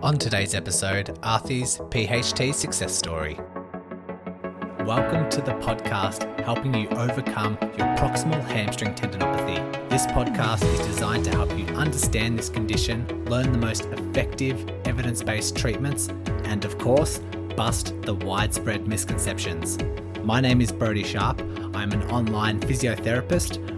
On today's episode, Arthi's PHT success story. Welcome to the podcast helping you overcome your proximal hamstring tendinopathy. This podcast is designed to help you understand this condition, learn the most effective evidence based treatments, and of course, bust the widespread misconceptions. My name is Brodie Sharp. I'm an online physiotherapist,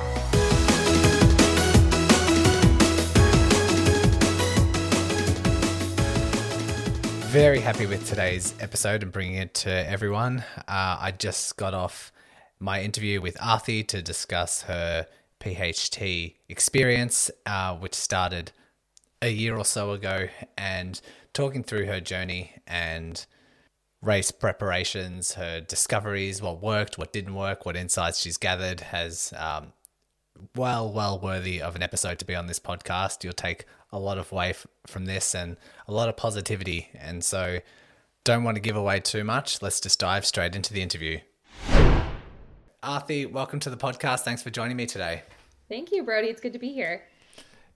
Very happy with today's episode and bringing it to everyone. Uh, I just got off my interview with Arthi to discuss her PHT experience, uh, which started a year or so ago, and talking through her journey and race preparations, her discoveries, what worked, what didn't work, what insights she's gathered, has um, well, well worthy of an episode to be on this podcast. You'll take a lot of way f- from this and a lot of positivity. And so don't want to give away too much. Let's just dive straight into the interview. Arthi, welcome to the podcast. Thanks for joining me today. Thank you, Brodie. It's good to be here.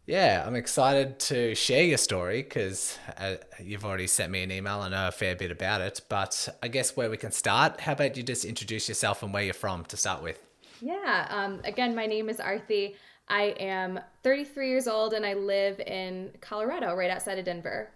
Yeah, I'm excited to share your story because uh, you've already sent me an email. I know a fair bit about it, but I guess where we can start, how about you just introduce yourself and where you're from to start with? Yeah. Um, again, my name is Arthi. I am 33 years old and I live in Colorado, right outside of Denver.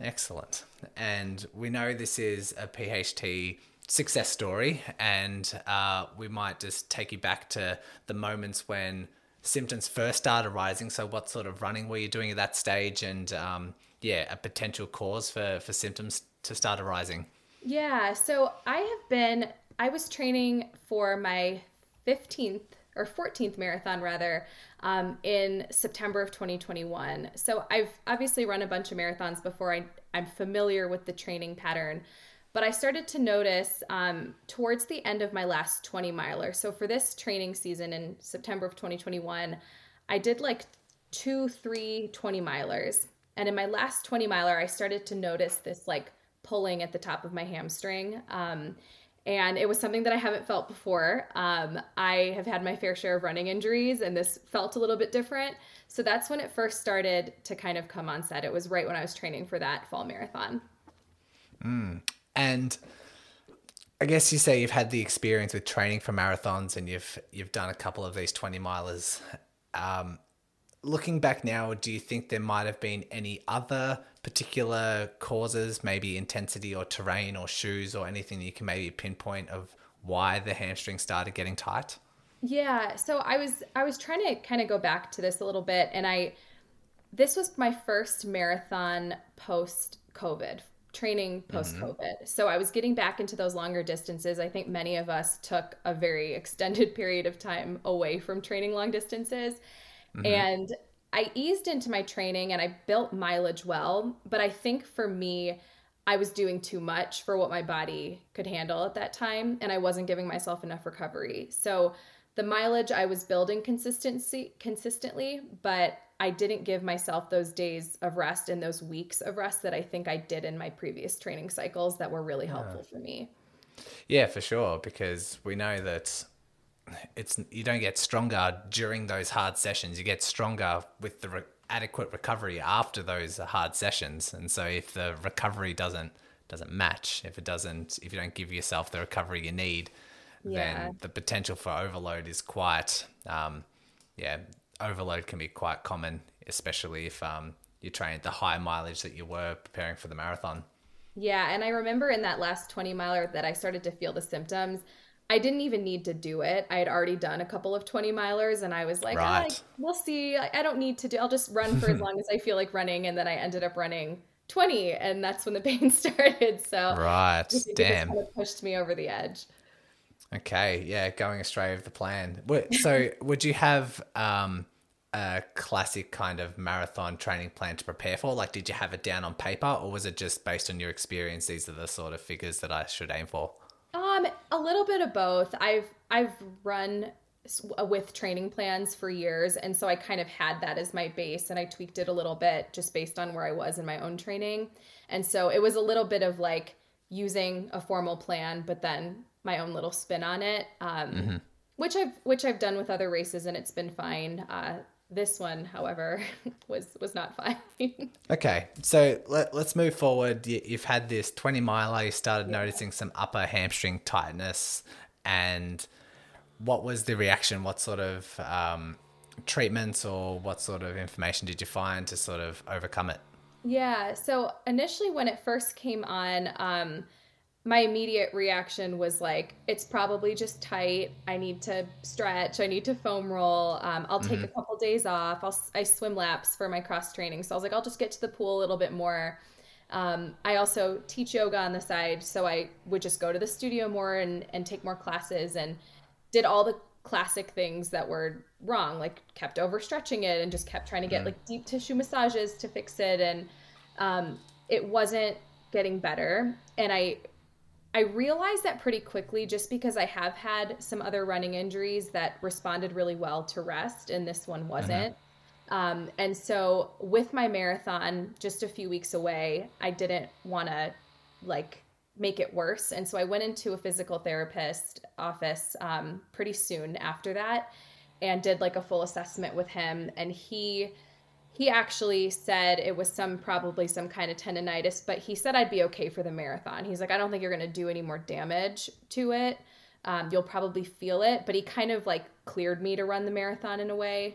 Excellent. And we know this is a PHT success story, and uh, we might just take you back to the moments when symptoms first started arising. So, what sort of running were you doing at that stage, and um, yeah, a potential cause for, for symptoms to start arising? Yeah, so I have been, I was training for my 15th or 14th marathon rather um, in September of 2021. So I've obviously run a bunch of marathons before. I, I'm familiar with the training pattern, but I started to notice um, towards the end of my last 20 miler. So for this training season in September of 2021, I did like two, three 20 milers. And in my last 20 miler, I started to notice this like pulling at the top of my hamstring. Um, and it was something that I haven't felt before. Um, I have had my fair share of running injuries, and this felt a little bit different. So that's when it first started to kind of come on set. It was right when I was training for that fall marathon. Mm. And I guess you say you've had the experience with training for marathons, and you've you've done a couple of these twenty milers. Um, looking back now, do you think there might have been any other particular causes, maybe intensity or terrain or shoes or anything you can maybe pinpoint of why the hamstring started getting tight? Yeah, so I was I was trying to kind of go back to this a little bit and I this was my first marathon post COVID, training post COVID. Mm-hmm. So I was getting back into those longer distances. I think many of us took a very extended period of time away from training long distances. Mm-hmm. And I eased into my training and I built mileage well, but I think for me, I was doing too much for what my body could handle at that time, and I wasn't giving myself enough recovery. So the mileage I was building consistency consistently, but I didn't give myself those days of rest and those weeks of rest that I think I did in my previous training cycles that were really helpful yeah. for me. Yeah, for sure, because we know that it's you don't get stronger during those hard sessions. You get stronger with the re- adequate recovery after those hard sessions. And so if the recovery doesn't doesn't match, if it doesn't, if you don't give yourself the recovery you need, yeah. then the potential for overload is quite, um, yeah, overload can be quite common, especially if um, you train at the high mileage that you were preparing for the marathon. Yeah, and I remember in that last 20 miler that I started to feel the symptoms I didn't even need to do it. I had already done a couple of 20 milers and I was like, right. oh, we'll see. I don't need to do, I'll just run for as long as I feel like running. And then I ended up running 20 and that's when the pain started. So, right. Damn. Kind of pushed me over the edge. Okay. Yeah. Going astray of the plan. So, would you have, um, a classic kind of marathon training plan to prepare for? Like, did you have it down on paper or was it just based on your experience? These are the sort of figures that I should aim for? Um, a little bit of both. I've I've run with training plans for years. And so I kind of had that as my base and I tweaked it a little bit just based on where I was in my own training. And so it was a little bit of like using a formal plan, but then my own little spin on it. Um, mm-hmm. Which I've which I've done with other races and it's been fine. Uh, this one, however, was was not fine. okay, so let, us move forward. You, have had this 20 miler. You started yeah. noticing some upper hamstring tightness, and what was the reaction? What sort of um, treatments or what sort of information did you find to sort of overcome it? Yeah. So initially, when it first came on, um, my immediate reaction was like, it's probably just tight. I need to stretch. I need to foam roll. Um, I'll take mm-hmm. a couple days off. I'll I swim laps for my cross training. So I was like, I'll just get to the pool a little bit more. Um, I also teach yoga on the side, so I would just go to the studio more and and take more classes and did all the classic things that were wrong, like kept overstretching it and just kept trying to get mm. like deep tissue massages to fix it, and um, it wasn't getting better. And I I realized that pretty quickly just because I have had some other running injuries that responded really well to rest, and this one wasn't. Mm-hmm. Um, and so with my marathon just a few weeks away, I didn't want to like make it worse. And so I went into a physical therapist office um, pretty soon after that and did like a full assessment with him. And he he actually said it was some probably some kind of tendonitis, but he said I'd be okay for the marathon. He's like, I don't think you're gonna do any more damage to it. Um, you'll probably feel it, but he kind of like cleared me to run the marathon in a way.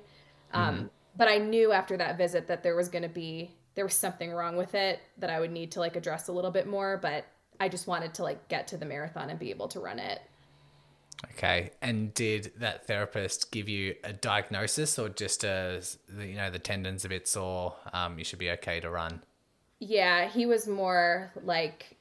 Um, mm-hmm. But I knew after that visit that there was gonna be there was something wrong with it that I would need to like address a little bit more. But I just wanted to like get to the marathon and be able to run it. Okay. And did that therapist give you a diagnosis or just a, you know, the tendon's a bit sore, um, you should be okay to run? Yeah, he was more like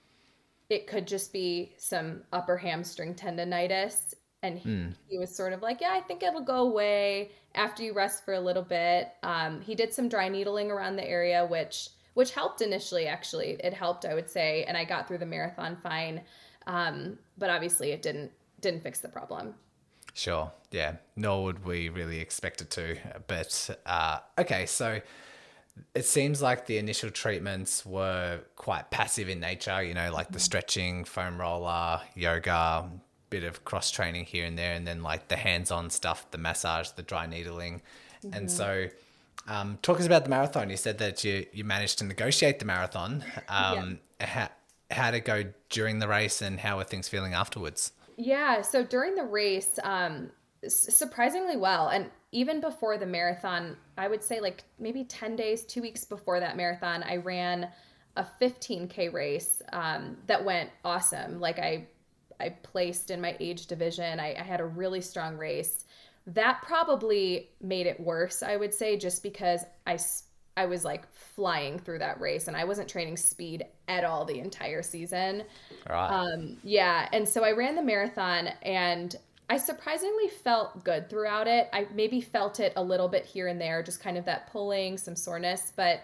it could just be some upper hamstring tendonitis. And he, mm. he was sort of like, yeah, I think it'll go away after you rest for a little bit. Um, he did some dry needling around the area, which which helped initially actually it helped i would say and i got through the marathon fine um, but obviously it didn't didn't fix the problem sure yeah nor would we really expect it to but uh, okay so it seems like the initial treatments were quite passive in nature you know like the mm-hmm. stretching foam roller yoga bit of cross training here and there and then like the hands-on stuff the massage the dry needling mm-hmm. and so um, talk us about the marathon. You said that you, you managed to negotiate the marathon. Um, yeah. how, how to go during the race and how are things feeling afterwards? Yeah, so during the race, um, surprisingly well. And even before the marathon, I would say like maybe 10 days, two weeks before that marathon, I ran a 15K race um, that went awesome. Like I, I placed in my age division. I, I had a really strong race that probably made it worse i would say just because i i was like flying through that race and i wasn't training speed at all the entire season right. um yeah and so i ran the marathon and i surprisingly felt good throughout it i maybe felt it a little bit here and there just kind of that pulling some soreness but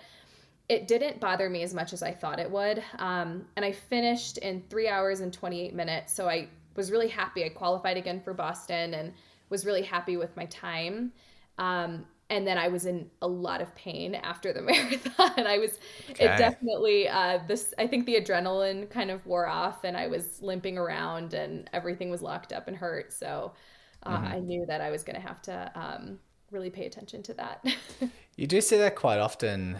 it didn't bother me as much as i thought it would um, and i finished in three hours and 28 minutes so i was really happy i qualified again for boston and was really happy with my time. Um, and then I was in a lot of pain after the marathon. I was, okay. it definitely, uh, this, I think the adrenaline kind of wore off and I was limping around and everything was locked up and hurt. So uh, mm-hmm. I knew that I was going to have to um, really pay attention to that. you do see that quite often,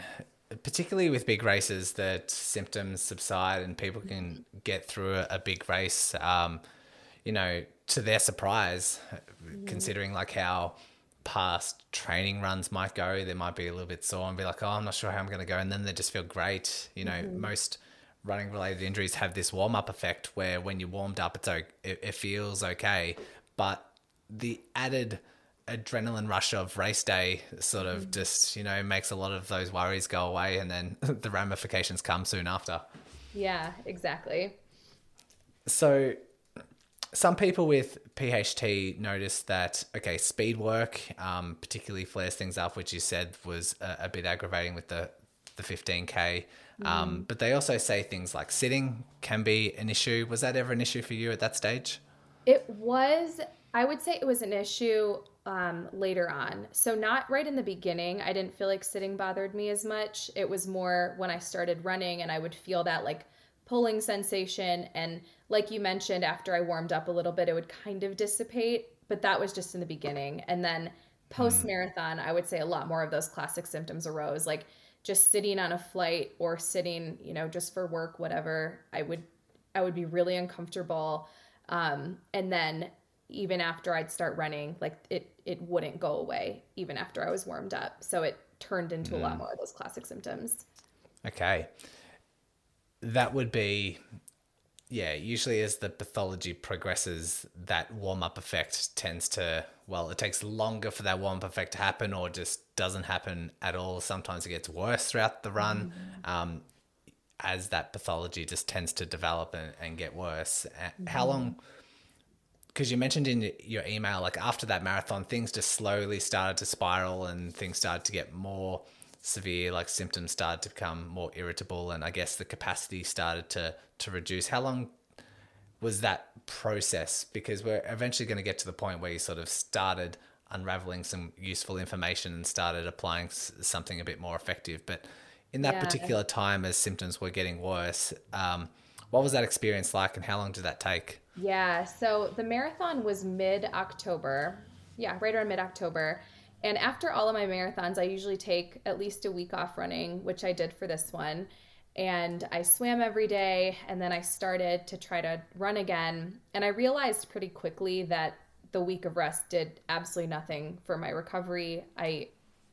particularly with big races, that symptoms subside and people can get through a, a big race. Um, you know, to their surprise, mm. considering like how past training runs might go, they might be a little bit sore and be like, oh, I'm not sure how I'm going to go. And then they just feel great. You know, mm-hmm. most running related injuries have this warm up effect where when you're warmed up, it's okay, it, it feels okay. But the added adrenaline rush of race day sort of mm-hmm. just, you know, makes a lot of those worries go away and then the ramifications come soon after. Yeah, exactly. So some people with PHT notice that okay, speed work um, particularly flares things up, which you said was a, a bit aggravating with the the 15k. Um, mm. But they also say things like sitting can be an issue. Was that ever an issue for you at that stage? It was I would say it was an issue um, later on. So, not right in the beginning. I didn't feel like sitting bothered me as much. It was more when I started running and I would feel that like pulling sensation. And like you mentioned, after I warmed up a little bit, it would kind of dissipate. But that was just in the beginning. And then post marathon, I would say a lot more of those classic symptoms arose. Like just sitting on a flight or sitting, you know, just for work, whatever, I would I would be really uncomfortable. Um, and then even after I'd start running, like it it wouldn't go away even after I was warmed up. So it turned into mm. a lot more of those classic symptoms. Okay. That would be yeah, usually as the pathology progresses, that warm up effect tends to, well, it takes longer for that warm up effect to happen or just doesn't happen at all. Sometimes it gets worse throughout the run mm-hmm. um, as that pathology just tends to develop and, and get worse. Mm-hmm. How long? Because you mentioned in your email, like after that marathon, things just slowly started to spiral and things started to get more severe like symptoms started to become more irritable and i guess the capacity started to to reduce. How long was that process? Because we're eventually going to get to the point where you sort of started unraveling some useful information and started applying something a bit more effective but in that yeah. particular time as symptoms were getting worse um, what was that experience like and how long did that take? Yeah so the marathon was mid october yeah right around mid october and after all of my marathons, I usually take at least a week off running, which I did for this one. And I swam every day, and then I started to try to run again. And I realized pretty quickly that the week of rest did absolutely nothing for my recovery. I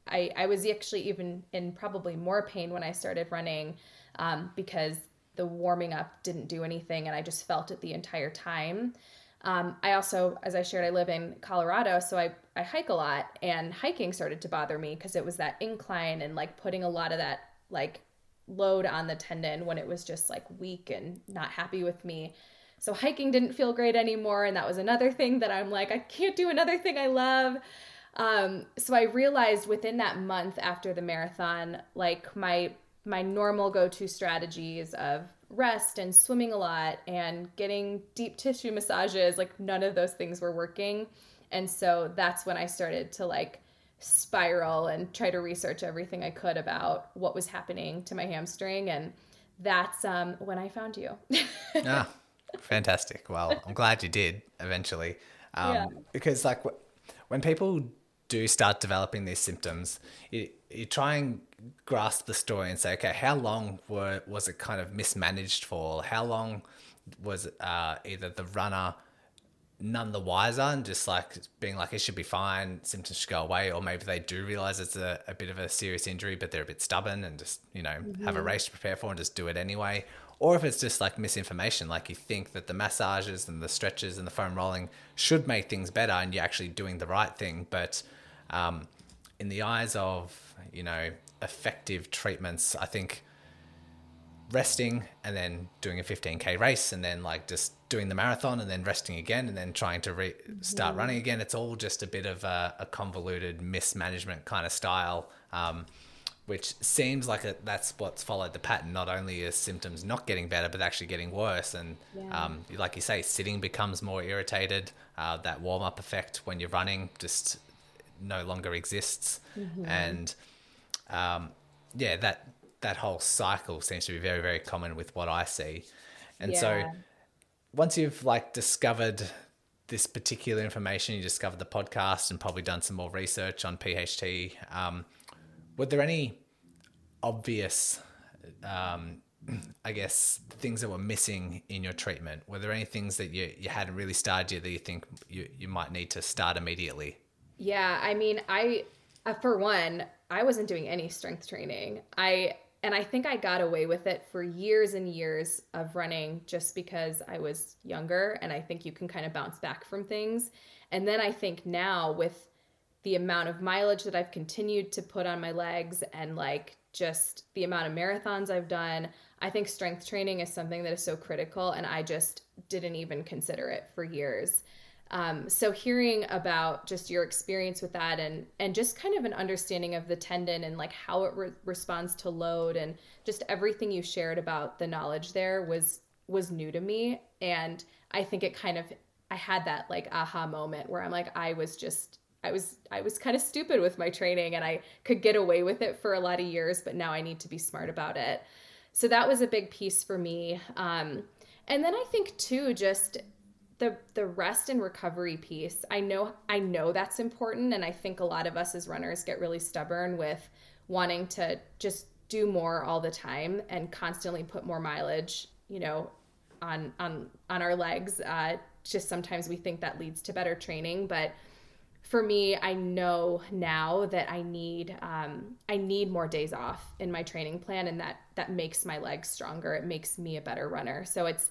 I, I was actually even in probably more pain when I started running um, because the warming up didn't do anything and I just felt it the entire time. Um, I also, as I shared, I live in Colorado, so I, I hike a lot, and hiking started to bother me because it was that incline and like putting a lot of that like load on the tendon when it was just like weak and not happy with me. So hiking didn't feel great anymore, and that was another thing that I'm like, I can't do another thing I love. Um, so I realized within that month after the marathon, like my my normal go-to strategies of rest and swimming a lot and getting deep tissue massages like none of those things were working. And so that's when i started to like spiral and try to research everything i could about what was happening to my hamstring. And that's um, when i found you. Ah fantastic. Well i'm glad you did eventually. Um, yeah. because like when people do start developing these symptoms you, you try and grasp the story and say, okay, how long were was it kind of mismanaged for? How long was uh, either the runner none the wiser and just like being like it should be fine, symptoms should go away, or maybe they do realize it's a, a bit of a serious injury, but they're a bit stubborn and just you know mm-hmm. have a race to prepare for and just do it anyway. Or if it's just like misinformation, like you think that the massages and the stretches and the foam rolling should make things better, and you're actually doing the right thing, but um, in the eyes of you know effective treatments, I think resting and then doing a 15k race and then like just doing the marathon and then resting again and then trying to re- start running again it's all just a bit of a, a convoluted mismanagement kind of style um, which seems like a, that's what's followed the pattern not only is symptoms not getting better but actually getting worse and yeah. um, like you say sitting becomes more irritated uh, that warm-up effect when you're running just no longer exists mm-hmm. and um, yeah, that that whole cycle seems to be very very common with what I see, and yeah. so once you've like discovered this particular information, you discovered the podcast and probably done some more research on PHT. Um, were there any obvious, um, I guess, things that were missing in your treatment? Were there any things that you, you hadn't really started yet that you think you, you might need to start immediately? Yeah, I mean, I, uh, for one, I wasn't doing any strength training. I and I think I got away with it for years and years of running just because I was younger and I think you can kind of bounce back from things. And then I think now with the amount of mileage that I've continued to put on my legs and like just the amount of marathons I've done, I think strength training is something that is so critical and I just didn't even consider it for years. Um, so hearing about just your experience with that and and just kind of an understanding of the tendon and like how it re- responds to load and just everything you shared about the knowledge there was was new to me and I think it kind of I had that like aha moment where I'm like, I was just I was I was kind of stupid with my training and I could get away with it for a lot of years, but now I need to be smart about it. So that was a big piece for me. Um, and then I think too, just the the rest and recovery piece. I know I know that's important, and I think a lot of us as runners get really stubborn with wanting to just do more all the time and constantly put more mileage, you know, on on on our legs. Uh, just sometimes we think that leads to better training, but for me, I know now that I need um, I need more days off in my training plan, and that that makes my legs stronger. It makes me a better runner. So it's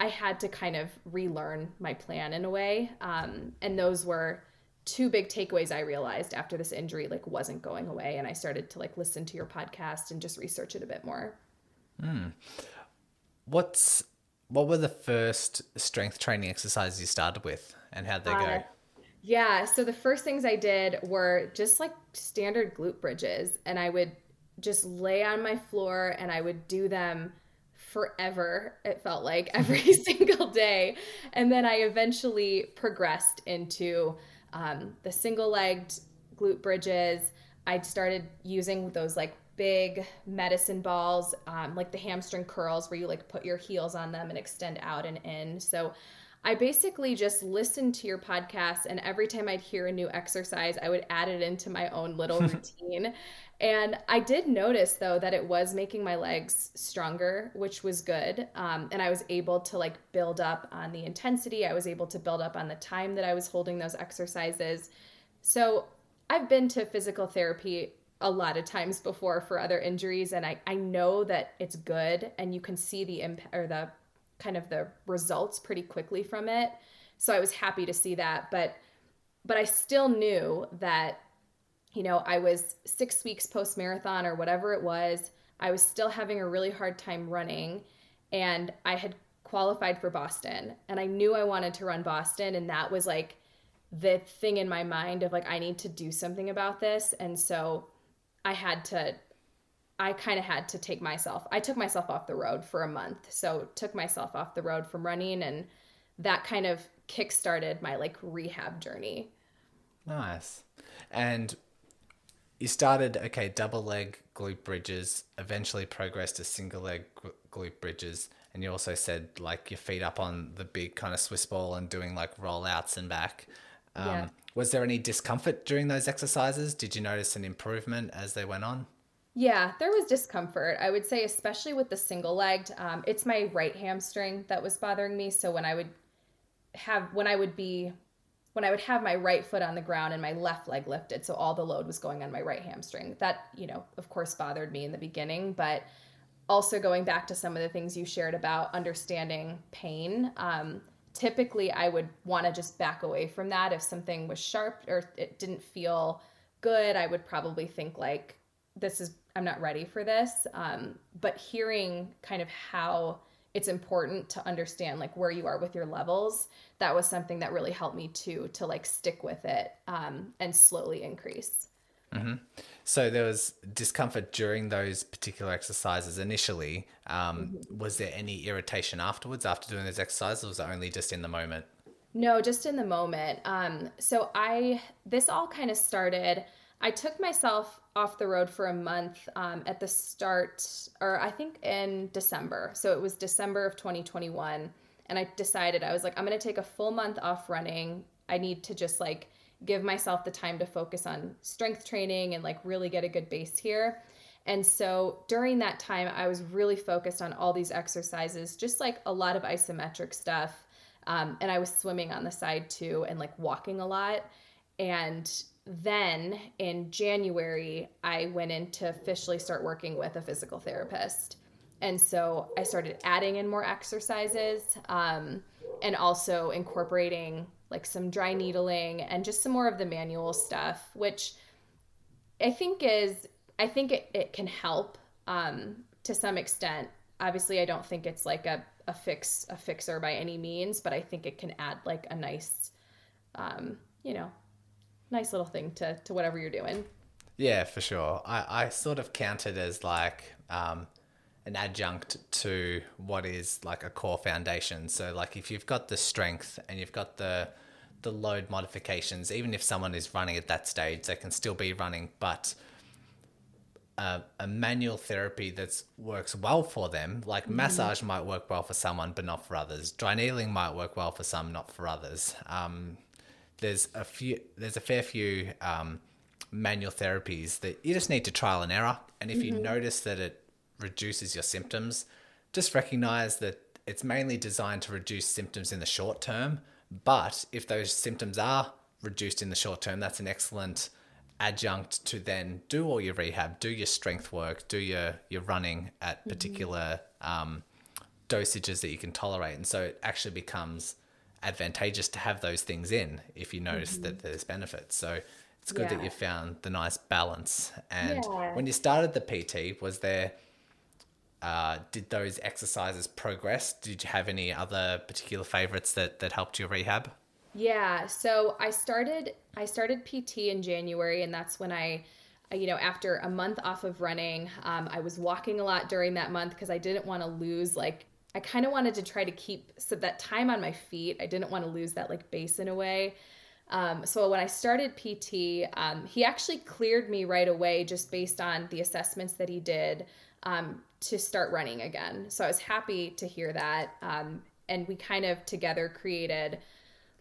I had to kind of relearn my plan in a way, um, and those were two big takeaways I realized after this injury like wasn't going away, and I started to like listen to your podcast and just research it a bit more. Mm. What's what were the first strength training exercises you started with, and how'd they uh, go? Yeah. So the first things I did were just like standard glute bridges, and I would just lay on my floor and I would do them forever. It felt like every single day. And then I eventually progressed into um, the single legged glute bridges. I started using those like big medicine balls, um, like the hamstring curls, where you like put your heels on them and extend out and in. So I basically just listened to your podcast, and every time I'd hear a new exercise, I would add it into my own little routine. and I did notice though that it was making my legs stronger, which was good. Um, and I was able to like build up on the intensity. I was able to build up on the time that I was holding those exercises. So I've been to physical therapy a lot of times before for other injuries and I, I know that it's good and you can see the impact or the kind of the results pretty quickly from it. So I was happy to see that, but but I still knew that you know, I was 6 weeks post marathon or whatever it was. I was still having a really hard time running and I had qualified for Boston and I knew I wanted to run Boston and that was like the thing in my mind of like I need to do something about this and so I had to I kind of had to take myself. I took myself off the road for a month. So took myself off the road from running and that kind of kick-started my like rehab journey. Nice. And you started okay, double leg glute bridges, eventually progressed to single leg glute bridges, and you also said like your feet up on the big kind of Swiss ball and doing like rollouts and back. Um, yeah. Was there any discomfort during those exercises? Did you notice an improvement as they went on? Yeah, there was discomfort. I would say, especially with the single legged. Um, it's my right hamstring that was bothering me. So when I would have, when I would be, when I would have my right foot on the ground and my left leg lifted, so all the load was going on my right hamstring. That, you know, of course, bothered me in the beginning. But also going back to some of the things you shared about understanding pain. Um, typically, I would want to just back away from that if something was sharp or it didn't feel good. I would probably think like, this is I'm not ready for this. Um, but hearing kind of how it's important to understand like where you are with your levels, that was something that really helped me to to like stick with it um, and slowly increase. Mm-hmm. So there was discomfort during those particular exercises initially. Um, mm-hmm. Was there any irritation afterwards after doing those exercises? Or was it only just in the moment? No, just in the moment. Um, so I this all kind of started. I took myself off the road for a month um, at the start, or I think in December. So it was December of 2021. And I decided, I was like, I'm going to take a full month off running. I need to just like give myself the time to focus on strength training and like really get a good base here. And so during that time, I was really focused on all these exercises, just like a lot of isometric stuff. Um, and I was swimming on the side too and like walking a lot. And then in January, I went in to officially start working with a physical therapist. And so I started adding in more exercises um, and also incorporating like some dry needling and just some more of the manual stuff, which I think is, I think it, it can help um, to some extent. Obviously, I don't think it's like a, a fix, a fixer by any means, but I think it can add like a nice, um, you know, nice little thing to to whatever you're doing. Yeah, for sure. I, I sort of count it as like um, an adjunct to what is like a core foundation. So like if you've got the strength and you've got the the load modifications, even if someone is running at that stage, they can still be running, but a, a manual therapy that works well for them, like mm-hmm. massage might work well for someone, but not for others. Dry needling might work well for some, not for others. Um, there's a few, there's a fair few um, manual therapies that you just need to trial and error. And if mm-hmm. you notice that it reduces your symptoms, just recognize that it's mainly designed to reduce symptoms in the short term. But if those symptoms are reduced in the short term, that's an excellent adjunct to then do all your rehab, do your strength work, do your your running at mm-hmm. particular um, dosages that you can tolerate, and so it actually becomes advantageous to have those things in if you notice mm-hmm. that there's benefits. So it's good yeah. that you found the nice balance. And yeah. when you started the PT, was there uh, did those exercises progress? Did you have any other particular favorites that that helped your rehab? Yeah, so I started I started PT in January, and that's when I, you know, after a month off of running, um, I was walking a lot during that month because I didn't want to lose like I kind of wanted to try to keep so that time on my feet. I didn't want to lose that like base in a way. Um, so when I started PT, um, he actually cleared me right away just based on the assessments that he did um, to start running again. So I was happy to hear that. Um, and we kind of together created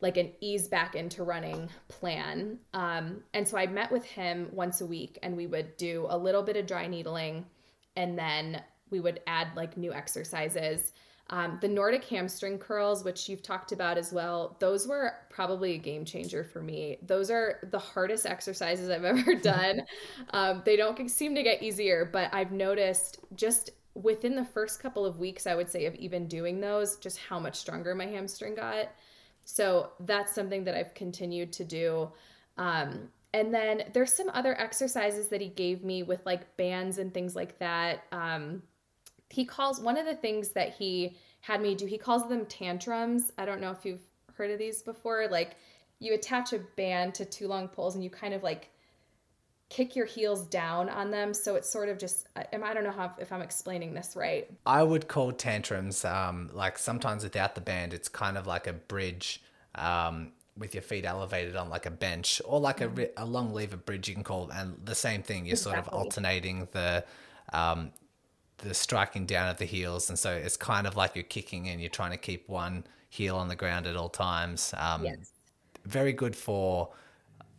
like an ease back into running plan. Um, and so I met with him once a week and we would do a little bit of dry needling and then we would add like new exercises. Um, the Nordic hamstring curls, which you've talked about as well, those were probably a game changer for me. Those are the hardest exercises I've ever done. um, they don't seem to get easier, but I've noticed just within the first couple of weeks, I would say, of even doing those, just how much stronger my hamstring got. So that's something that I've continued to do. Um, and then there's some other exercises that he gave me with like bands and things like that. Um, he calls one of the things that he had me do, he calls them tantrums. I don't know if you've heard of these before. Like you attach a band to two long poles and you kind of like kick your heels down on them so it's sort of just i don't know how if i'm explaining this right i would call tantrums um, like sometimes without the band it's kind of like a bridge um, with your feet elevated on like a bench or like a, mm-hmm. a long lever bridge you can call and the same thing you're exactly. sort of alternating the um, the striking down at the heels and so it's kind of like you're kicking and you're trying to keep one heel on the ground at all times um, yes. very good for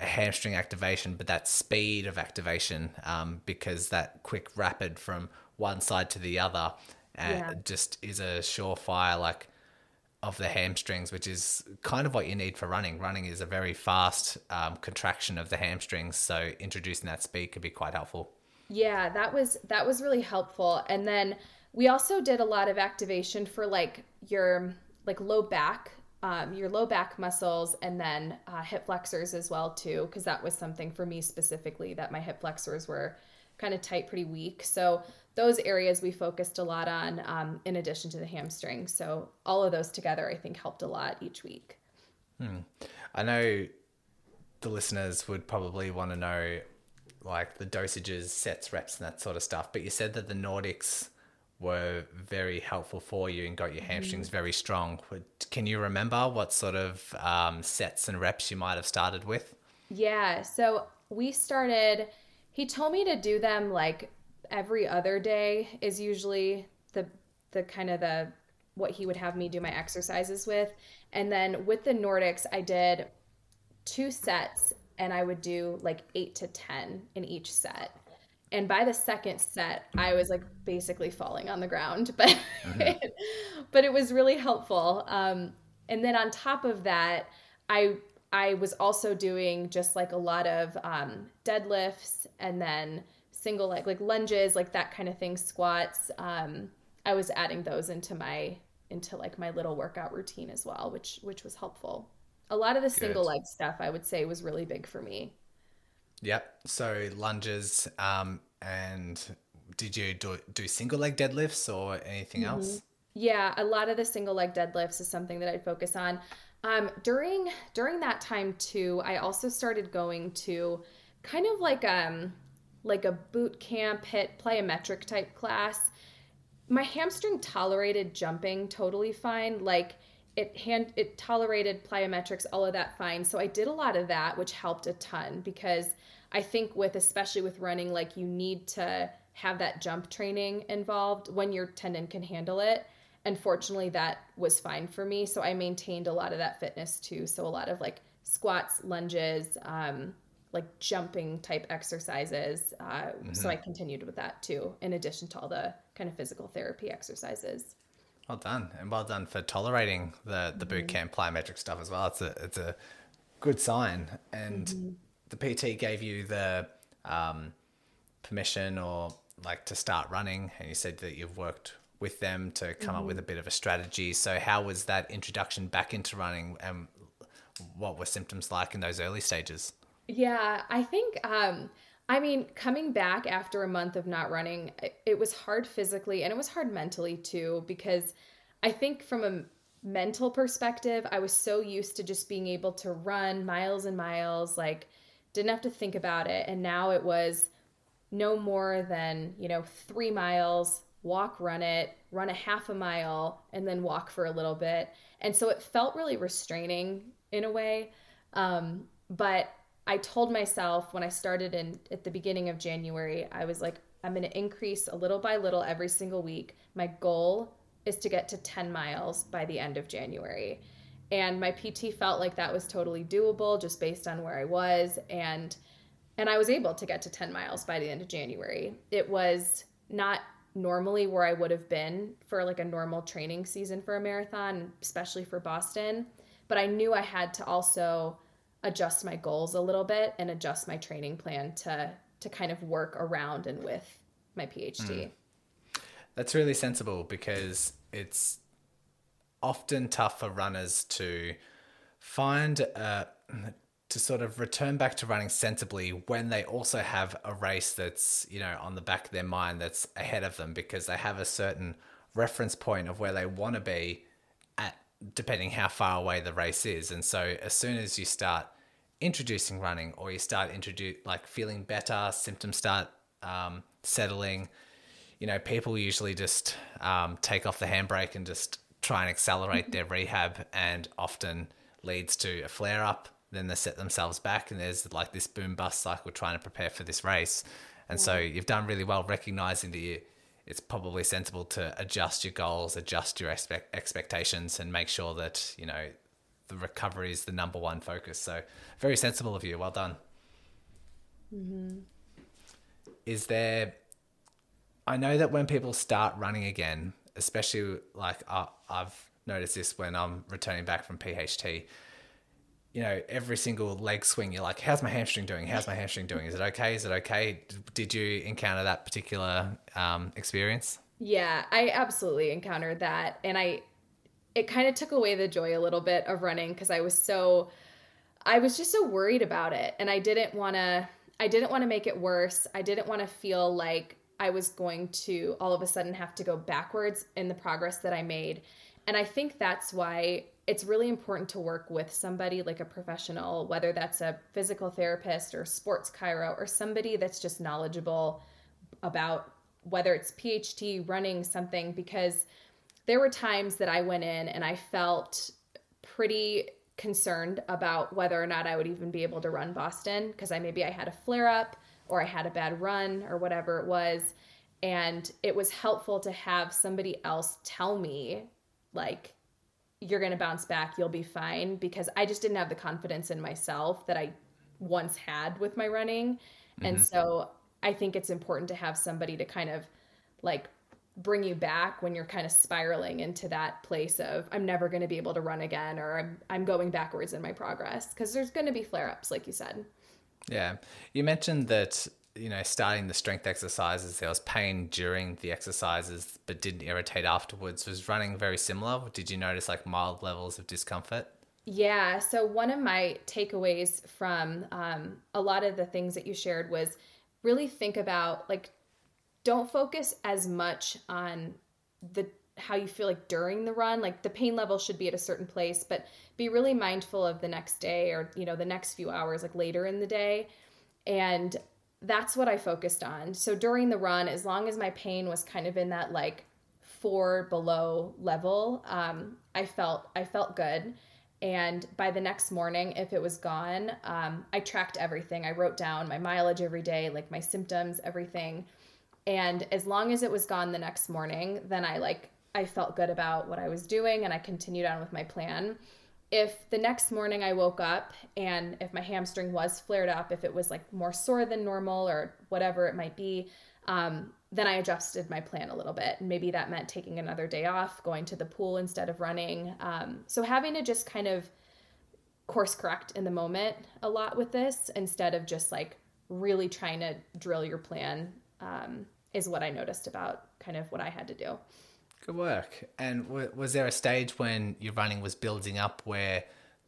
hamstring activation, but that speed of activation, um, because that quick rapid from one side to the other uh, yeah. just is a surefire like of the hamstrings, which is kind of what you need for running. Running is a very fast um, contraction of the hamstrings, so introducing that speed could be quite helpful. Yeah, that was that was really helpful. And then we also did a lot of activation for like your like low back um, your low back muscles and then uh, hip flexors as well too because that was something for me specifically that my hip flexors were kind of tight pretty weak so those areas we focused a lot on um, in addition to the hamstring so all of those together i think helped a lot each week hmm. i know the listeners would probably want to know like the dosages sets reps and that sort of stuff but you said that the nordics were very helpful for you and got your hamstrings mm-hmm. very strong. Can you remember what sort of um, sets and reps you might have started with? Yeah. So we started, he told me to do them like every other day, is usually the, the kind of the, what he would have me do my exercises with. And then with the Nordics, I did two sets and I would do like eight to 10 in each set. And by the second set i was like basically falling on the ground but mm-hmm. but it was really helpful. Um, and then on top of that i i was also doing just like a lot of um, deadlifts and then single leg like lunges like that kind of thing squats. Um, i was adding those into my into like my little workout routine as well which which was helpful a lot of the single leg stuff i would say was really big for me Yep. So lunges, um, and did you do, do single leg deadlifts or anything mm-hmm. else? Yeah, a lot of the single leg deadlifts is something that I'd focus on. Um, during during that time too, I also started going to kind of like um like a boot camp HIIT plyometric type class my hamstring tolerated jumping totally fine. Like it hand it tolerated plyometrics, all of that fine. So I did a lot of that, which helped a ton because I think with especially with running, like you need to have that jump training involved when your tendon can handle it. And fortunately, that was fine for me. So I maintained a lot of that fitness too. So a lot of like squats, lunges, um, like jumping type exercises. Uh, mm-hmm. So I continued with that too, in addition to all the kind of physical therapy exercises. Well done, and well done for tolerating the the boot mm-hmm. camp plyometric stuff as well. It's a it's a good sign, and mm-hmm. the PT gave you the um, permission or like to start running, and you said that you've worked with them to come mm-hmm. up with a bit of a strategy. So how was that introduction back into running, and what were symptoms like in those early stages? Yeah, I think um, I mean, coming back after a month of not running, it was hard physically and it was hard mentally too, because I think from a mental perspective, I was so used to just being able to run miles and miles, like, didn't have to think about it. And now it was no more than, you know, three miles, walk, run it, run a half a mile, and then walk for a little bit. And so it felt really restraining in a way. Um, but I told myself when I started in at the beginning of January, I was like, I'm going to increase a little by little every single week. My goal is to get to 10 miles by the end of January. And my PT felt like that was totally doable just based on where I was and and I was able to get to 10 miles by the end of January. It was not normally where I would have been for like a normal training season for a marathon, especially for Boston, but I knew I had to also adjust my goals a little bit and adjust my training plan to to kind of work around and with my PHT. Mm. That's really sensible because it's often tough for runners to find uh, to sort of return back to running sensibly when they also have a race that's you know on the back of their mind that's ahead of them because they have a certain reference point of where they want to be at depending how far away the race is and so as soon as you start introducing running or you start introduce like feeling better symptoms start um, settling you know people usually just um, take off the handbrake and just try and accelerate their rehab and often leads to a flare up then they set themselves back and there's like this boom bust cycle trying to prepare for this race. And yeah. so you've done really well recognizing that you it's probably sensible to adjust your goals adjust your expect- expectations and make sure that you know the recovery is the number one focus. So very sensible of you. Well done. Mm-hmm. Is there? I know that when people start running again, especially like uh, I've noticed this when I'm returning back from PHT. You know, every single leg swing, you're like, "How's my hamstring doing? How's my hamstring doing? Is it okay? Is it okay?" Did you encounter that particular um, experience? Yeah, I absolutely encountered that, and I it kind of took away the joy a little bit of running because I was so I was just so worried about it and I didn't want to I didn't want to make it worse. I didn't want to feel like I was going to all of a sudden have to go backwards in the progress that I made. And I think that's why it's really important to work with somebody like a professional, whether that's a physical therapist or sports chiro or somebody that's just knowledgeable about whether it's PHT running something because there were times that I went in and I felt pretty concerned about whether or not I would even be able to run Boston because I maybe I had a flare up or I had a bad run or whatever it was and it was helpful to have somebody else tell me like you're going to bounce back you'll be fine because I just didn't have the confidence in myself that I once had with my running mm-hmm. and so I think it's important to have somebody to kind of like bring you back when you're kind of spiraling into that place of I'm never going to be able to run again or I'm I'm going backwards in my progress. Because there's going to be flare-ups like you said. Yeah. You mentioned that you know starting the strength exercises there was pain during the exercises but didn't irritate afterwards. Was running very similar? Did you notice like mild levels of discomfort? Yeah. So one of my takeaways from um, a lot of the things that you shared was really think about like don't focus as much on the how you feel like during the run like the pain level should be at a certain place but be really mindful of the next day or you know the next few hours like later in the day and that's what i focused on so during the run as long as my pain was kind of in that like four below level, um, I felt I felt good. And by the next morning, if it was gone, um, I tracked everything. I wrote down my mileage every day, like my symptoms, everything. And as long as it was gone the next morning, then I like I felt good about what I was doing and I continued on with my plan. If the next morning I woke up and if my hamstring was flared up, if it was like more sore than normal or whatever it might be, um, then I adjusted my plan a little bit. And maybe that meant taking another day off, going to the pool instead of running. Um, so having to just kind of course correct in the moment a lot with this instead of just like really trying to drill your plan um, is what I noticed about kind of what I had to do. Good work. And w- was there a stage when your running was building up where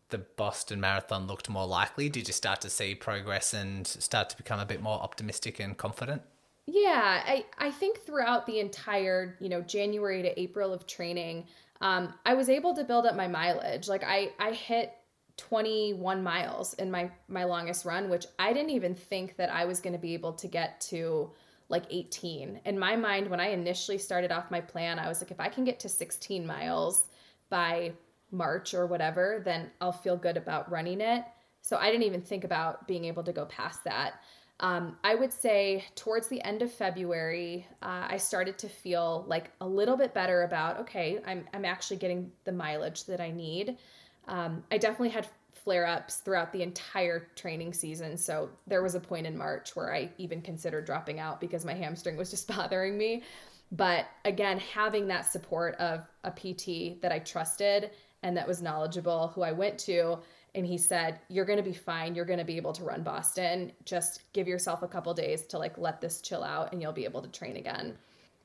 the Boston Marathon looked more likely? Did you start to see progress and start to become a bit more optimistic and confident? Yeah, I, I think throughout the entire, you know, January to April of training, um, I was able to build up my mileage. Like I, I hit 21 miles in my, my longest run, which I didn't even think that I was going to be able to get to like 18. In my mind, when I initially started off my plan, I was like, if I can get to 16 miles by March or whatever, then I'll feel good about running it. So I didn't even think about being able to go past that. Um, I would say towards the end of February, uh, I started to feel like a little bit better about okay, I'm, I'm actually getting the mileage that I need. Um, I definitely had flare ups throughout the entire training season. So there was a point in March where I even considered dropping out because my hamstring was just bothering me. But again, having that support of a PT that I trusted and that was knowledgeable, who I went to, and he said, You're going to be fine. You're going to be able to run Boston. Just give yourself a couple days to like let this chill out and you'll be able to train again.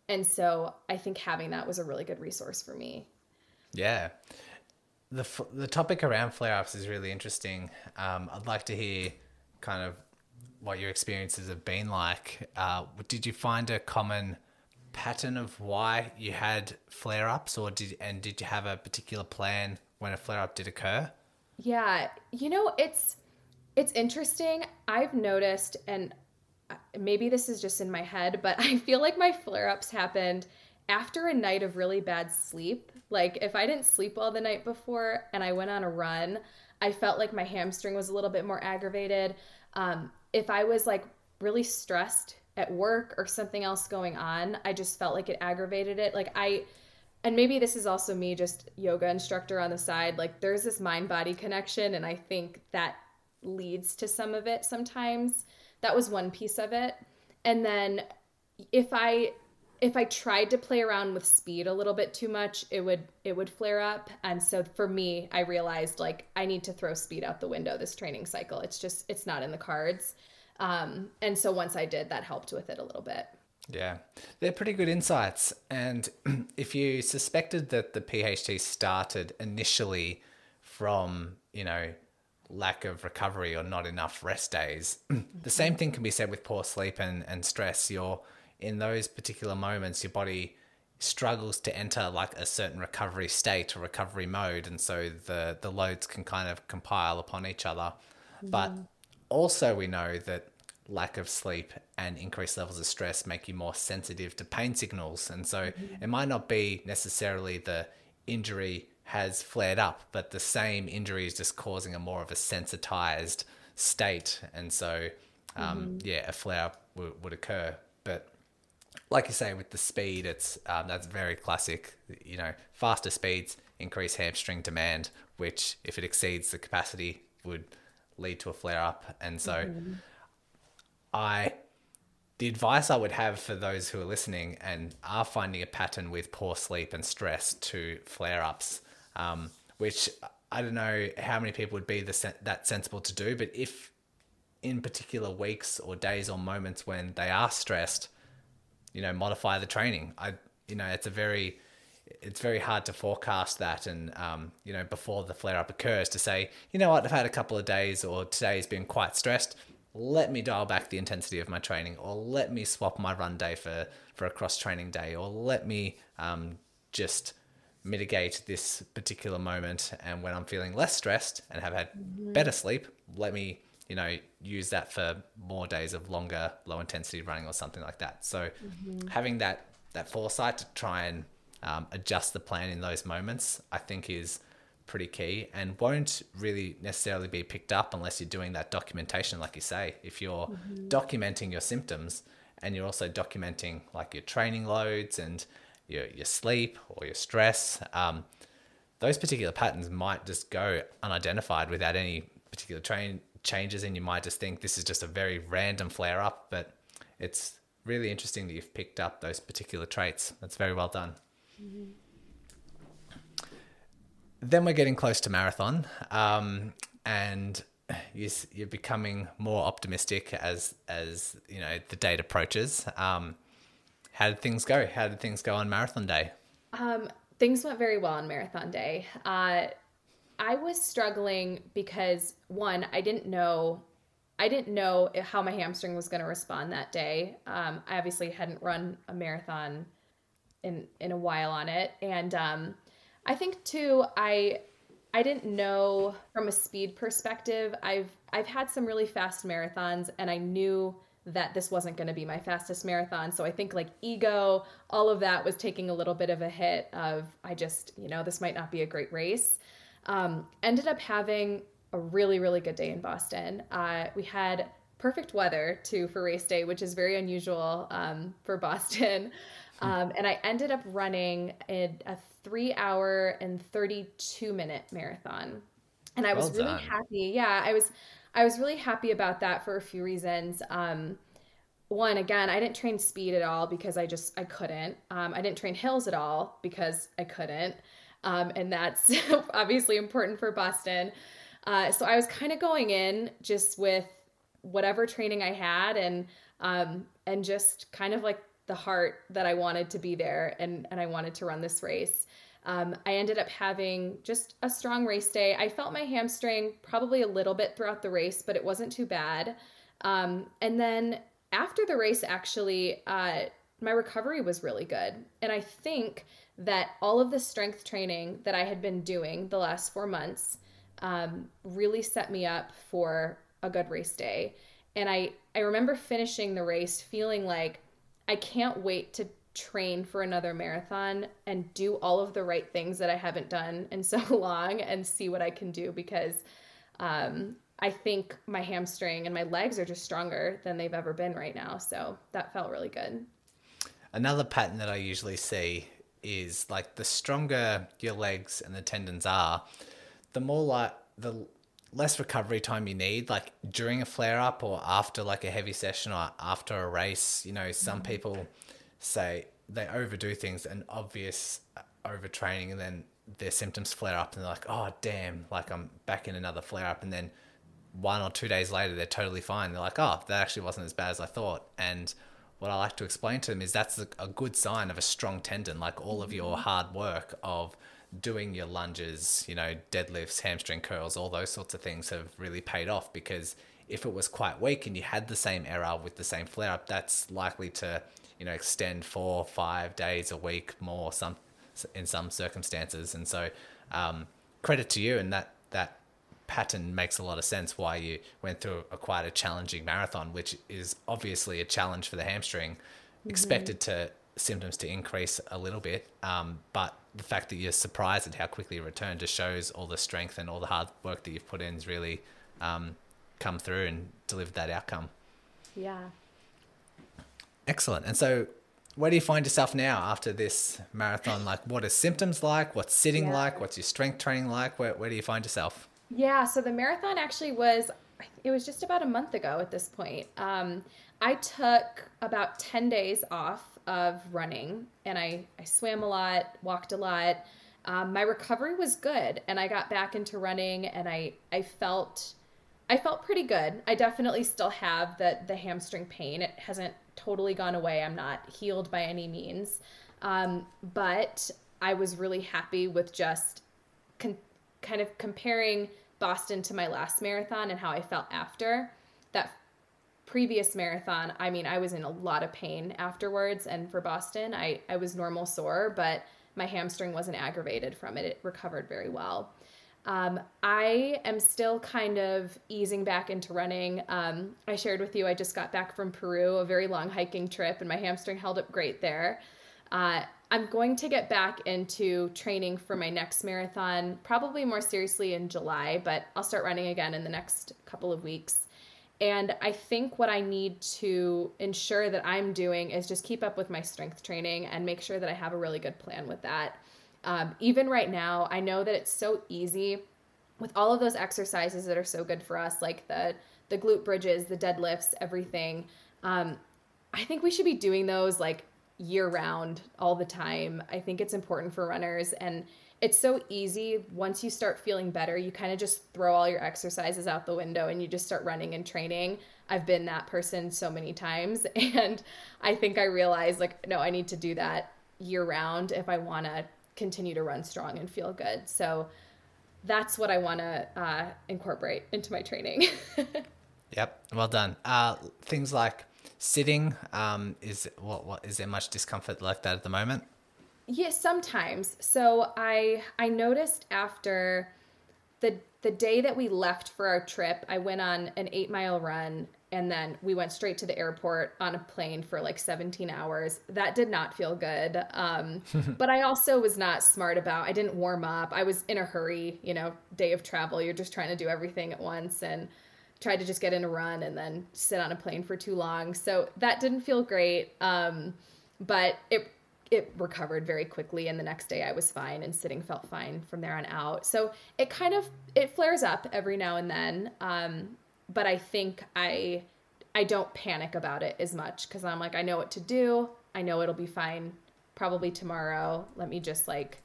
And so I think having that was a really good resource for me. Yeah the the topic around flare ups is really interesting. Um, I'd like to hear kind of what your experiences have been like. Uh, did you find a common pattern of why you had flare ups, or did and did you have a particular plan when a flare up did occur? Yeah, you know it's it's interesting. I've noticed, and uh, maybe this is just in my head, but I feel like my flare ups happened after a night of really bad sleep like if I didn't sleep well the night before and I went on a run, I felt like my hamstring was a little bit more aggravated. Um, if I was like really stressed at work or something else going on, I just felt like it aggravated it. Like I and maybe this is also me just yoga instructor on the side like there's this mind body connection and i think that leads to some of it sometimes that was one piece of it and then if i if I tried to play around with speed a little bit too much, it would it would flare up. And so for me, I realized like I need to throw speed out the window this training cycle. It's just it's not in the cards. Um, and so once I did, that helped with it a little bit. Yeah, they're pretty good insights. And if you suspected that the PHT started initially from, you know, lack of recovery or not enough rest days, the same thing can be said with poor sleep and, and stress. You're in those particular moments, your body struggles to enter like a certain recovery state or recovery mode, and so the the loads can kind of compile upon each other. Mm-hmm. But also, we know that lack of sleep and increased levels of stress make you more sensitive to pain signals, and so mm-hmm. it might not be necessarily the injury has flared up, but the same injury is just causing a more of a sensitized state, and so um, mm-hmm. yeah, a flare up w- would occur. But like you say with the speed, it's um, that's very classic. You know, faster speeds increase hamstring demand, which if it exceeds the capacity would lead to a flare up. And so, mm-hmm. I the advice I would have for those who are listening and are finding a pattern with poor sleep and stress to flare ups, um, which I don't know how many people would be the that sensible to do, but if in particular weeks or days or moments when they are stressed you know modify the training. I you know it's a very it's very hard to forecast that and um, you know before the flare up occurs to say you know what? I've had a couple of days or today's been quite stressed. Let me dial back the intensity of my training or let me swap my run day for for a cross training day or let me um, just mitigate this particular moment and when i'm feeling less stressed and have had better sleep let me you know, use that for more days of longer, low intensity running or something like that. So mm-hmm. having that that foresight to try and um, adjust the plan in those moments, I think is pretty key and won't really necessarily be picked up unless you're doing that documentation, like you say. If you're mm-hmm. documenting your symptoms and you're also documenting like your training loads and your, your sleep or your stress, um, those particular patterns might just go unidentified without any particular train changes and you might just think this is just a very random flare up but it's really interesting that you've picked up those particular traits. That's very well done. Mm-hmm. then we're getting close to marathon um, and you're becoming more optimistic as as you know the date approaches. Um, how did things go? How did things go on marathon day? Um, things went very well on marathon day. Uh, I was struggling because one, I didn't know I didn't know how my hamstring was going to respond that day. Um, I obviously hadn't run a marathon in in a while on it, and um, I think too I I didn't know from a speed perspective. I've I've had some really fast marathons, and I knew that this wasn't going to be my fastest marathon. So I think like ego, all of that was taking a little bit of a hit. Of I just you know this might not be a great race. Um, ended up having a really, really good day in Boston. Uh, we had perfect weather too for race day, which is very unusual um, for Boston. Um, and I ended up running a, a three hour and 32 minute marathon. And I was well really happy. Yeah, I was I was really happy about that for a few reasons. Um, one, again, I didn't train speed at all because I just I couldn't. Um, I didn't train hills at all because I couldn't. Um, and that's obviously important for Boston. Uh, so I was kind of going in just with whatever training I had and um, and just kind of like the heart that I wanted to be there and and I wanted to run this race. Um, I ended up having just a strong race day. I felt my hamstring probably a little bit throughout the race, but it wasn't too bad. Um, and then after the race, actually, uh, my recovery was really good. And I think that all of the strength training that I had been doing the last four months um, really set me up for a good race day. And I, I remember finishing the race feeling like I can't wait to train for another marathon and do all of the right things that I haven't done in so long and see what I can do because um, I think my hamstring and my legs are just stronger than they've ever been right now. So that felt really good. Another pattern that I usually see is like the stronger your legs and the tendons are, the more like the less recovery time you need like during a flare up or after like a heavy session or after a race. You know some mm-hmm. people say they overdo things and obvious uh, overtraining and then their symptoms flare up and they're like oh damn like i'm back in another flare up and then one or two days later they're totally fine. They're like oh that actually wasn't as bad as i thought. And what I like to explain to them is that's a, good sign of a strong tendon. Like all of your mm-hmm. hard work of doing your lunges, you know, deadlifts, hamstring curls, all those sorts of things have really paid off because if it was quite weak and you had the same error with the same flare up, that's likely to, you know, extend four, five days a week more some in some circumstances. And so, um, credit to you and that that pattern makes a lot of sense why you went through a quite a challenging marathon, which is obviously a challenge for the hamstring. Mm-hmm. Expected to symptoms to increase a little bit, um, but the fact that you're surprised at how quickly it returned just shows all the strength and all the hard work that you've put in has really um, come through and delivered that outcome. Yeah. Excellent. And so, where do you find yourself now after this marathon? Like, what are symptoms like? What's sitting yeah. like? What's your strength training like? Where, where do you find yourself? Yeah, so the marathon actually was, it was just about a month ago at this point. Um, I took about 10 days off of running and I, I swam a lot, walked a lot. Um, my recovery was good and I got back into running and I, I felt I felt pretty good. I definitely still have the the hamstring pain. It hasn't totally gone away. I'm not healed by any means. Um, but I was really happy with just con- kind of comparing Boston to my last marathon and how I felt after. That previous marathon, I mean, I was in a lot of pain afterwards. And for Boston, I, I was normal sore, but my hamstring wasn't aggravated from it. It recovered very well. Um, I am still kind of easing back into running. Um, I shared with you, I just got back from Peru, a very long hiking trip, and my hamstring held up great there. Uh, I'm going to get back into training for my next marathon, probably more seriously in July, but I'll start running again in the next couple of weeks. And I think what I need to ensure that I'm doing is just keep up with my strength training and make sure that I have a really good plan with that. Um, even right now, I know that it's so easy with all of those exercises that are so good for us, like the the glute bridges, the deadlifts, everything. Um, I think we should be doing those like year round all the time. I think it's important for runners and it's so easy once you start feeling better you kind of just throw all your exercises out the window and you just start running and training. I've been that person so many times and i think i realized like no i need to do that year round if i want to continue to run strong and feel good. So that's what i want to uh, incorporate into my training. Yep well done. Uh, things like sitting um, is what, what is there much discomfort like that at the moment Yes, sometimes. So I I noticed after the the day that we left for our trip, I went on an eight mile run and then we went straight to the airport on a plane for like 17 hours. That did not feel good. Um, but I also was not smart about. I didn't warm up. I was in a hurry. You know, day of travel. You're just trying to do everything at once and tried to just get in a run and then sit on a plane for too long. So that didn't feel great. Um, but it it recovered very quickly and the next day I was fine and sitting felt fine from there on out. So it kind of it flares up every now and then. Um, but I think I I don't panic about it as much cuz I'm like I know what to do. I know it'll be fine probably tomorrow. Let me just like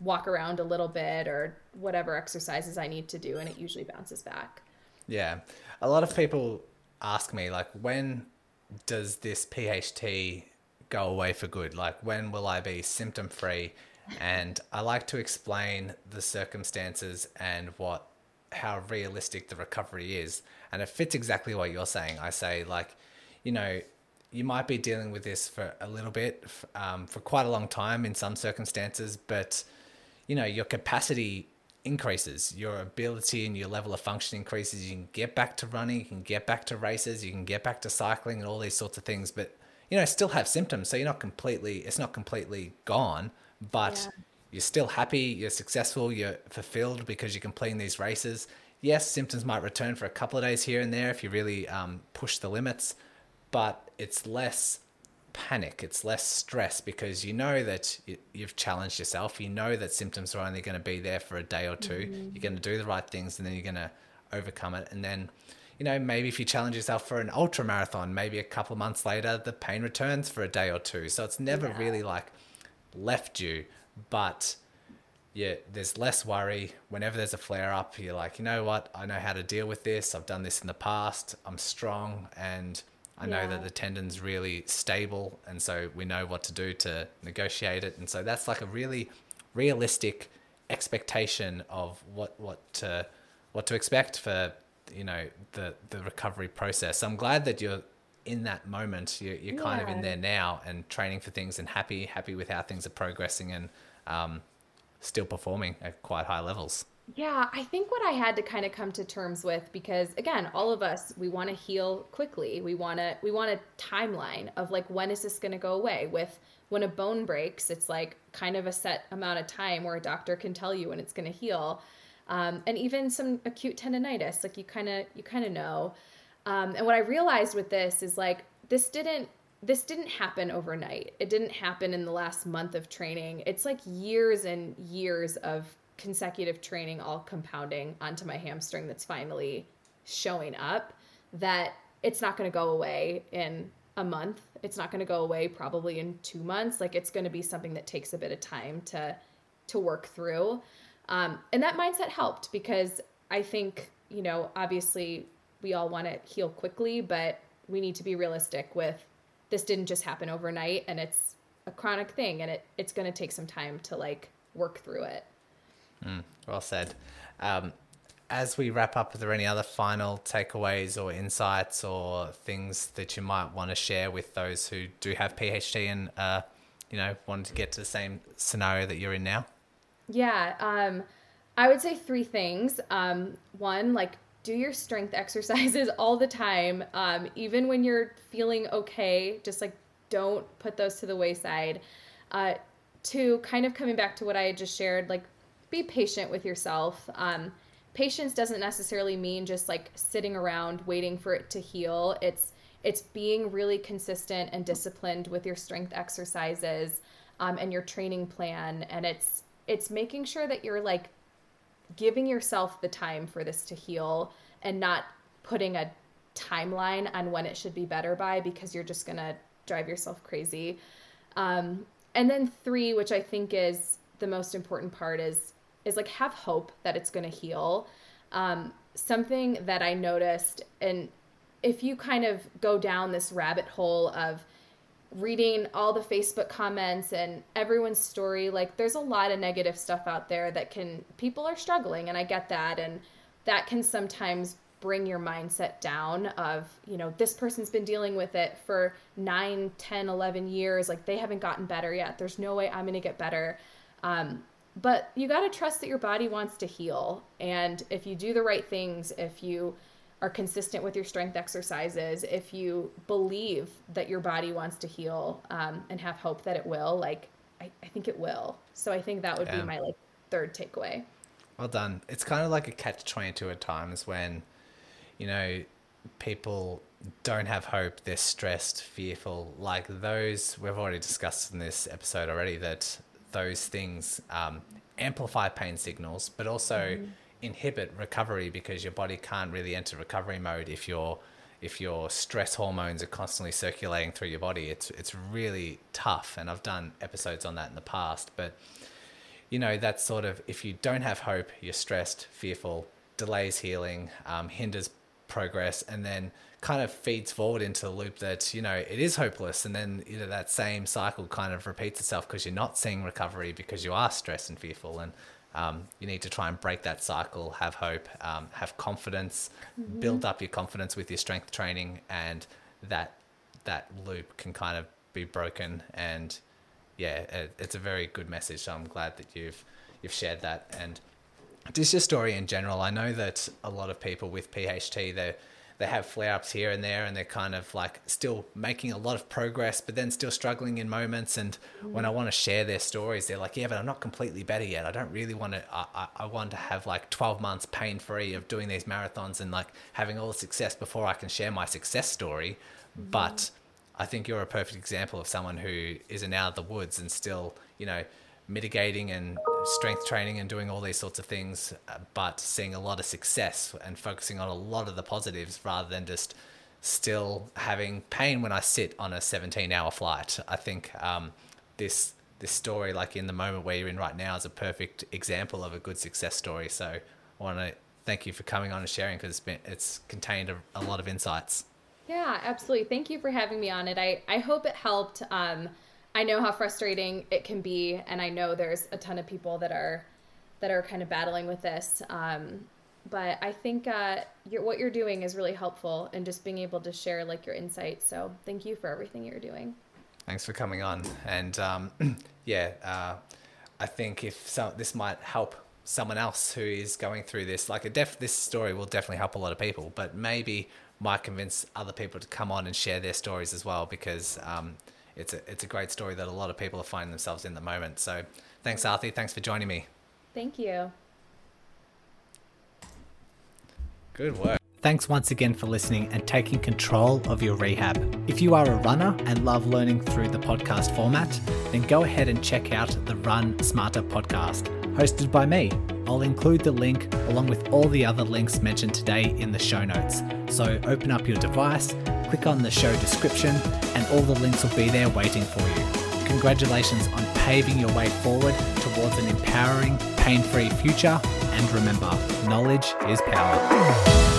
walk around a little bit or whatever exercises I need to do and it usually bounces back. Yeah. A lot of people ask me like when does this PHT go away for good? Like, when will I be symptom free? And I like to explain the circumstances and what how realistic the recovery is. And it fits exactly what you're saying. I say, like, you know, you might be dealing with this for a little bit, um, for quite a long time in some circumstances, but, you know, your capacity increases, your ability and your level of function increases. You can get back to running, you can get back to races, you can get back to cycling and all these sorts of things. But you know, still have symptoms. So you're not completely, it's not completely gone, but yeah. you're still happy, you're successful, you're fulfilled because you're completing these races. Yes, symptoms might return for a couple of days here and there if you really um, push the limits, but it's less panic, it's less stress because you know that you've challenged yourself. You know that symptoms are only going to be there for a day or 2 you mm-hmm. You're going to do the right things and then you're going to overcome it. And then you know, maybe if you challenge yourself for an ultra marathon, maybe a couple of months later, the pain returns for a day or two. So it's never yeah. really like left you, but yeah, there's less worry. Whenever there's a flare up, you're like, you know what? I know how to deal with this. I've done this in the past. I'm strong and I know that the tendon's really stable. And so we know what to do to negotiate it. And so that's like a really realistic expectation of what, what to, what to expect for you know the the recovery process. So I'm glad that you're in that moment. You're, you're kind of in there now and training for things and happy happy with how things are progressing and um, still performing at quite high levels. Yeah, I think what I had to kind of come to terms with because again, all of us we want to heal quickly. We want to we want a timeline of like when is this going to go away with when a bone breaks, it's like kind of a set amount of time where a doctor can tell you when it's going to heal um, and even some acute tendonitis. Like you kind of you kind of know. Um, and what I realized with this is like this didn't this didn't happen overnight. It didn't happen in the last month of training. It's like years and years of consecutive training all compounding onto my hamstring that's finally showing up that it's not going to go away in a month. It's not going to go away probably in 2 months. Like it's going to be something that takes a bit of time to to work through. Um, and that mindset helped because I think, you know, obviously we all want to heal quickly, but we need to be realistic with this didn't just happen overnight and it's a chronic thing and it, it's going to take some time to like work through it. Mm, well said. Um, as we wrap up, are there any other final takeaways or insights or things that you might want to share with those who do have PHT and, uh, you know, wanted to get to the same scenario that you're in now? Yeah. Um, I would say three things. Um, one, like do your strength exercises all the time. Um, even when you're feeling okay, just like don't put those to the wayside. Uh, to kind of coming back to what I just shared, like be patient with yourself. Um, patience doesn't necessarily mean just like sitting around waiting for it to heal. It's it's being really consistent and disciplined with your strength exercises um, and your training plan, and it's it's making sure that you're like giving yourself the time for this to heal and not putting a timeline on when it should be better by because you're just gonna drive yourself crazy. Um, and then three, which I think is the most important part, is is like have hope that it's gonna heal. Um, something that I noticed, and if you kind of go down this rabbit hole of reading all the Facebook comments and everyone's story, like there's a lot of negative stuff out there that can people are struggling and I get that and that can sometimes bring your mindset down of you know this person's been dealing with it for 9 10 11 years like they haven't gotten better yet there's no way i'm going to get better um, but you got to trust that your body wants to heal and if you do the right things if you are consistent with your strength exercises if you believe that your body wants to heal um, and have hope that it will like I, I think it will so i think that would yeah. be my like third takeaway well done it's kind of like a catch 22 at times when you know, people don't have hope, they're stressed, fearful. Like those, we've already discussed in this episode already that those things um, amplify pain signals, but also mm-hmm. inhibit recovery because your body can't really enter recovery mode if your if your stress hormones are constantly circulating through your body. It's it's really tough, and I've done episodes on that in the past. But you know, that's sort of if you don't have hope, you're stressed, fearful, delays healing, um, hinders progress and then kind of feeds forward into the loop that you know it is hopeless. And then you know that same cycle kind of repeats itself because you're not seeing recovery because you are stressed and fearful. And um, you need to try and break that cycle have hope um, have confidence mm-hmm. build up your confidence with your strength training and that that loop can kind of be broken. And yeah it, it's a very good message. So i'm glad that you've you've shared that. And just your story in general. I know that a lot of people with PHT they they have flare ups here and there, and they're kind of like still making a lot of progress, but then still struggling in moments. And mm. when I want to share their stories, they're like, "Yeah, but I'm not completely better yet. I don't really want to. I, I want to have like 12 months pain free of doing these marathons and like having all the success before I can share my success story." Mm. But I think you're a perfect example of someone who isn't out of the woods and still, you know mitigating and strength training and doing all these sorts of things, uh, but seeing a lot of success and focusing on a lot of the positives rather than just still having pain when I sit on a 17 hour flight. I think um, this this story, like in the moment where you're in right now, is a perfect example of a good success story. So I want to thank you for coming on and sharing because it's been it's contained a, a, lot of insights. Yeah, absolutely. Thank you for having me on it. I I hope it helped. Um, I know how frustrating it can be, and I know there's a ton of people that are that are kind of battling with this. Um, but I think uh, you're, what you're doing is really helpful, and just being able to share like your insights. So thank you for everything you're doing. Thanks for coming on, and um, yeah, uh, I think if so, this might help someone else who is going through this, like a def, this story will definitely help a lot of people, but maybe might convince other people to come on and share their stories as well because. Um, it's a it's a great story that a lot of people are finding themselves in the moment. So thanks, Arthi. Thanks for joining me. Thank you. Good work. Thanks once again for listening and taking control of your rehab. If you are a runner and love learning through the podcast format, then go ahead and check out the Run Smarter podcast, hosted by me. I'll include the link along with all the other links mentioned today in the show notes. So open up your device, click on the show description, and all the links will be there waiting for you. Congratulations on paving your way forward towards an empowering, pain free future. And remember, knowledge is power.